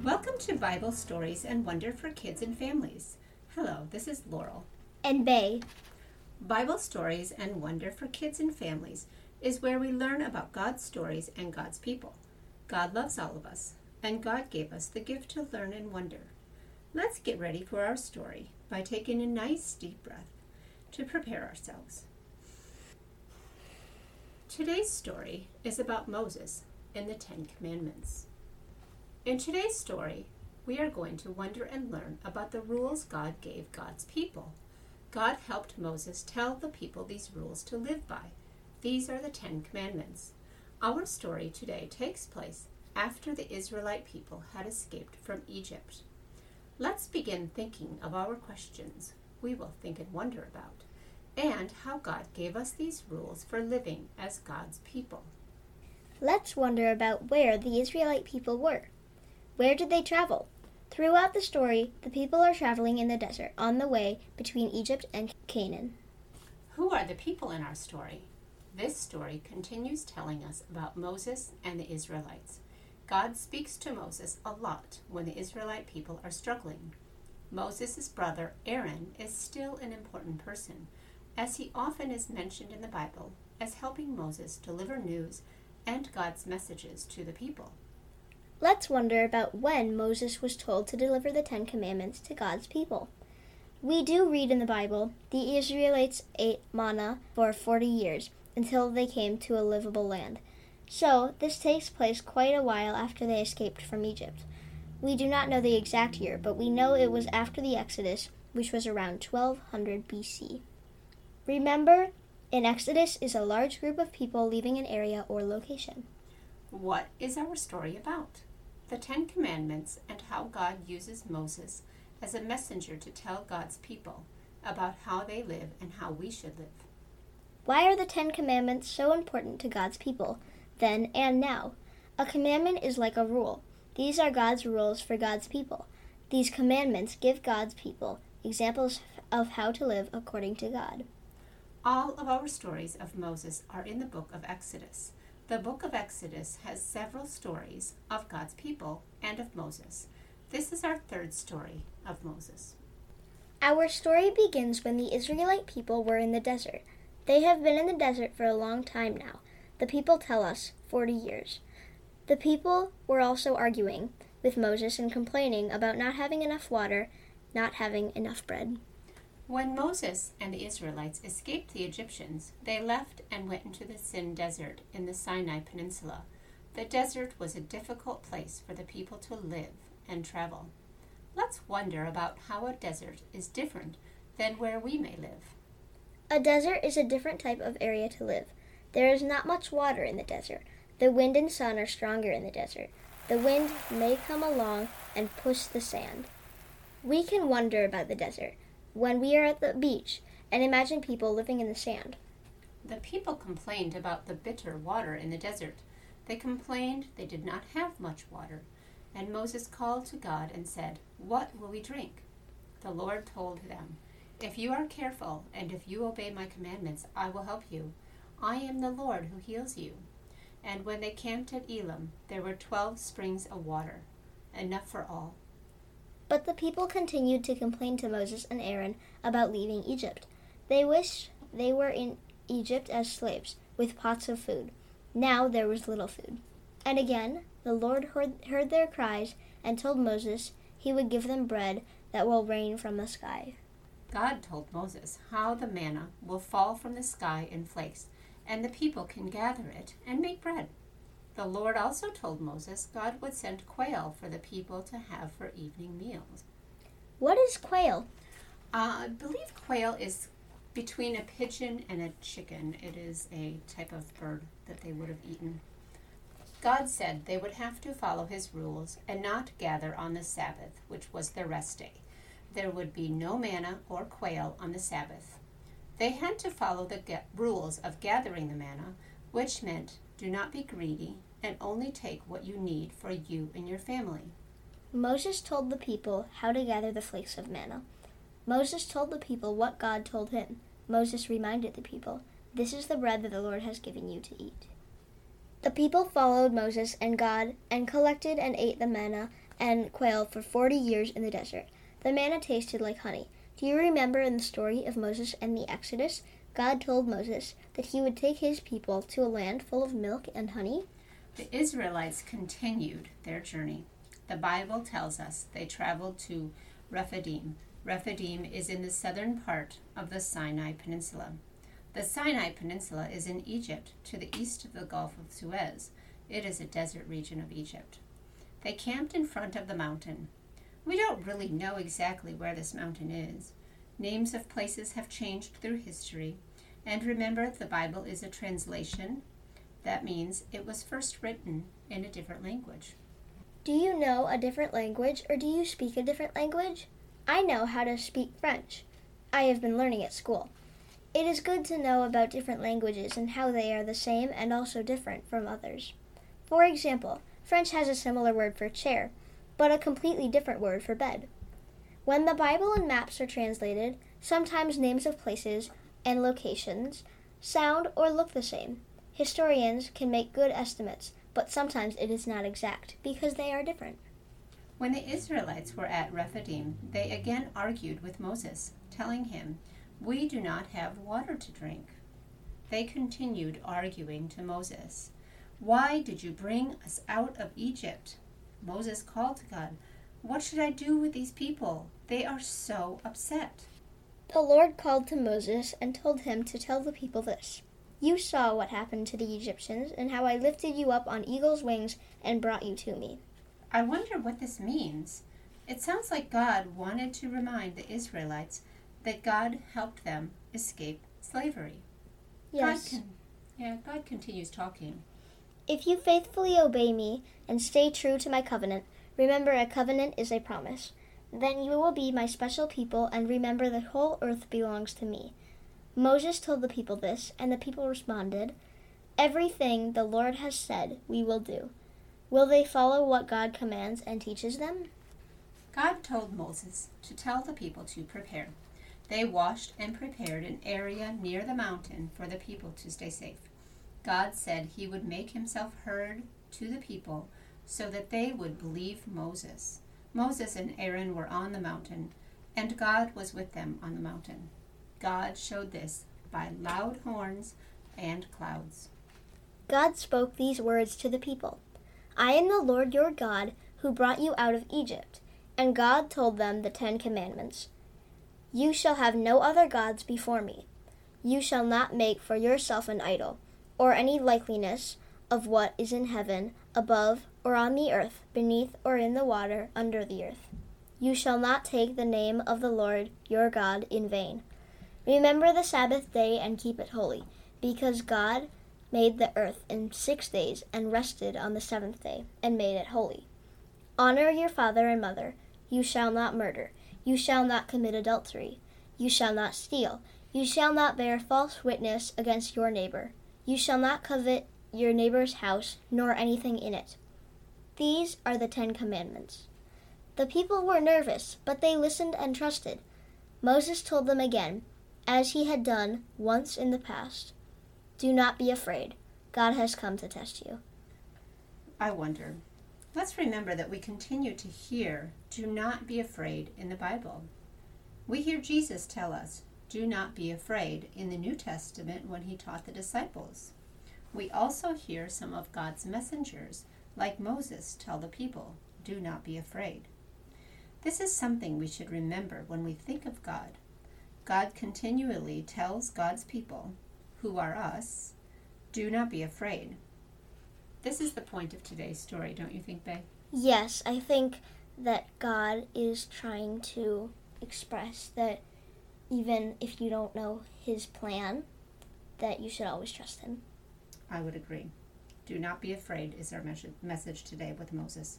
Welcome to Bible Stories and Wonder for Kids and Families. Hello, this is Laurel. And Bay. Bible Stories and Wonder for Kids and Families is where we learn about God's stories and God's people. God loves all of us, and God gave us the gift to learn and wonder. Let's get ready for our story by taking a nice deep breath to prepare ourselves. Today's story is about Moses and the Ten Commandments. In today's story, we are going to wonder and learn about the rules God gave God's people. God helped Moses tell the people these rules to live by. These are the Ten Commandments. Our story today takes place after the Israelite people had escaped from Egypt. Let's begin thinking of our questions we will think and wonder about and how God gave us these rules for living as God's people. Let's wonder about where the Israelite people were. Where did they travel? Throughout the story, the people are traveling in the desert on the way between Egypt and Canaan. Who are the people in our story? This story continues telling us about Moses and the Israelites. God speaks to Moses a lot when the Israelite people are struggling. Moses' brother Aaron is still an important person as he often is mentioned in the Bible as helping Moses deliver news and God's messages to the people. Let's wonder about when Moses was told to deliver the Ten Commandments to God's people. We do read in the Bible the Israelites ate manna for 40 years until they came to a livable land. So, this takes place quite a while after they escaped from Egypt. We do not know the exact year, but we know it was after the Exodus, which was around 1200 BC. Remember, an Exodus is a large group of people leaving an area or location. What is our story about? The Ten Commandments and how God uses Moses as a messenger to tell God's people about how they live and how we should live. Why are the Ten Commandments so important to God's people, then and now? A commandment is like a rule. These are God's rules for God's people. These commandments give God's people examples of how to live according to God. All of our stories of Moses are in the book of Exodus. The book of Exodus has several stories of God's people and of Moses. This is our third story of Moses. Our story begins when the Israelite people were in the desert. They have been in the desert for a long time now. The people tell us 40 years. The people were also arguing with Moses and complaining about not having enough water, not having enough bread. When Moses and the Israelites escaped the Egyptians, they left and went into the Sin Desert in the Sinai Peninsula. The desert was a difficult place for the people to live and travel. Let's wonder about how a desert is different than where we may live. A desert is a different type of area to live. There is not much water in the desert. The wind and sun are stronger in the desert. The wind may come along and push the sand. We can wonder about the desert when we are at the beach and imagine people living in the sand. The people complained about the bitter water in the desert. They complained they did not have much water. And Moses called to God and said, What will we drink? The Lord told them, If you are careful and if you obey my commandments, I will help you. I am the Lord who heals you. And when they camped at Elim, there were twelve springs of water, enough for all. But the people continued to complain to Moses and Aaron about leaving Egypt. They wished they were in Egypt as slaves, with pots of food. Now there was little food. And again the Lord heard, heard their cries and told Moses he would give them bread that will rain from the sky. God told Moses how the manna will fall from the sky in flakes, and the people can gather it and make bread. The Lord also told Moses God would send quail for the people to have for evening meals. What is quail? Uh, I believe quail is between a pigeon and a chicken. It is a type of bird that they would have eaten. God said they would have to follow his rules and not gather on the Sabbath, which was their rest day. There would be no manna or quail on the Sabbath. They had to follow the ga- rules of gathering the manna, which meant do not be greedy, and only take what you need for you and your family. Moses told the people how to gather the flakes of manna. Moses told the people what God told him. Moses reminded the people, This is the bread that the Lord has given you to eat. The people followed Moses and God and collected and ate the manna and quail for forty years in the desert. The manna tasted like honey. Do you remember in the story of Moses and the Exodus? God told Moses that he would take his people to a land full of milk and honey. The Israelites continued their journey. The Bible tells us they traveled to Rephidim. Rephidim is in the southern part of the Sinai Peninsula. The Sinai Peninsula is in Egypt to the east of the Gulf of Suez. It is a desert region of Egypt. They camped in front of the mountain. We don't really know exactly where this mountain is. Names of places have changed through history. And remember, the Bible is a translation. That means it was first written in a different language. Do you know a different language or do you speak a different language? I know how to speak French. I have been learning at school. It is good to know about different languages and how they are the same and also different from others. For example, French has a similar word for chair, but a completely different word for bed. When the Bible and maps are translated, sometimes names of places and locations sound or look the same. Historians can make good estimates, but sometimes it is not exact because they are different. When the Israelites were at Rephidim, they again argued with Moses, telling him, We do not have water to drink. They continued arguing to Moses, Why did you bring us out of Egypt? Moses called to God, What should I do with these people? They are so upset. The Lord called to Moses and told him to tell the people this You saw what happened to the Egyptians, and how I lifted you up on eagle's wings and brought you to me. I wonder what this means. It sounds like God wanted to remind the Israelites that God helped them escape slavery. Yes. God can, yeah, God continues talking. If you faithfully obey me and stay true to my covenant, remember a covenant is a promise. Then you will be my special people and remember the whole earth belongs to me. Moses told the people this, and the people responded, Everything the Lord has said we will do. Will they follow what God commands and teaches them? God told Moses to tell the people to prepare. They washed and prepared an area near the mountain for the people to stay safe. God said he would make himself heard to the people so that they would believe Moses. Moses and Aaron were on the mountain, and God was with them on the mountain. God showed this by loud horns and clouds. God spoke these words to the people. I am the Lord your God who brought you out of Egypt. And God told them the Ten Commandments You shall have no other gods before me. You shall not make for yourself an idol, or any likeness of what is in heaven, above, or on the earth, beneath, or in the water, under the earth. You shall not take the name of the Lord your God in vain. Remember the Sabbath day and keep it holy, because God made the earth in six days and rested on the seventh day and made it holy. Honor your father and mother. You shall not murder. You shall not commit adultery. You shall not steal. You shall not bear false witness against your neighbor. You shall not covet your neighbor's house, nor anything in it. These are the Ten Commandments. The people were nervous, but they listened and trusted. Moses told them again, as he had done once in the past. Do not be afraid. God has come to test you. I wonder. Let's remember that we continue to hear, do not be afraid in the Bible. We hear Jesus tell us, do not be afraid in the New Testament when he taught the disciples. We also hear some of God's messengers, like Moses, tell the people, do not be afraid. This is something we should remember when we think of God. God continually tells God's people, who are us, do not be afraid. This is the point of today's story, don't you think, Bay? Yes, I think that God is trying to express that even if you don't know his plan, that you should always trust him. I would agree. Do not be afraid is our message today with Moses.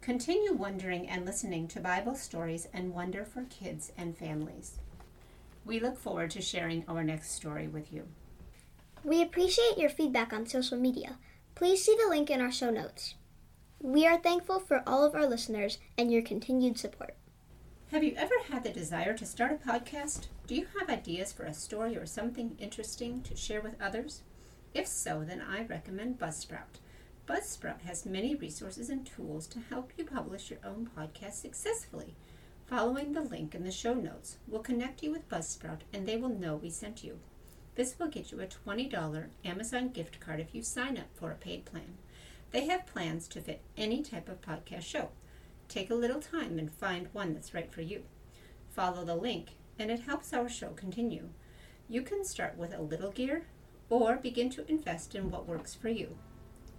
Continue wondering and listening to Bible stories and wonder for kids and families. We look forward to sharing our next story with you. We appreciate your feedback on social media. Please see the link in our show notes. We are thankful for all of our listeners and your continued support. Have you ever had the desire to start a podcast? Do you have ideas for a story or something interesting to share with others? If so, then I recommend Buzzsprout. Buzzsprout has many resources and tools to help you publish your own podcast successfully. Following the link in the show notes will connect you with Buzzsprout and they will know we sent you. This will get you a $20 Amazon gift card if you sign up for a paid plan. They have plans to fit any type of podcast show. Take a little time and find one that's right for you. Follow the link, and it helps our show continue. You can start with a little gear or begin to invest in what works for you.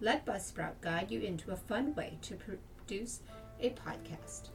Let Buzzsprout guide you into a fun way to produce a podcast.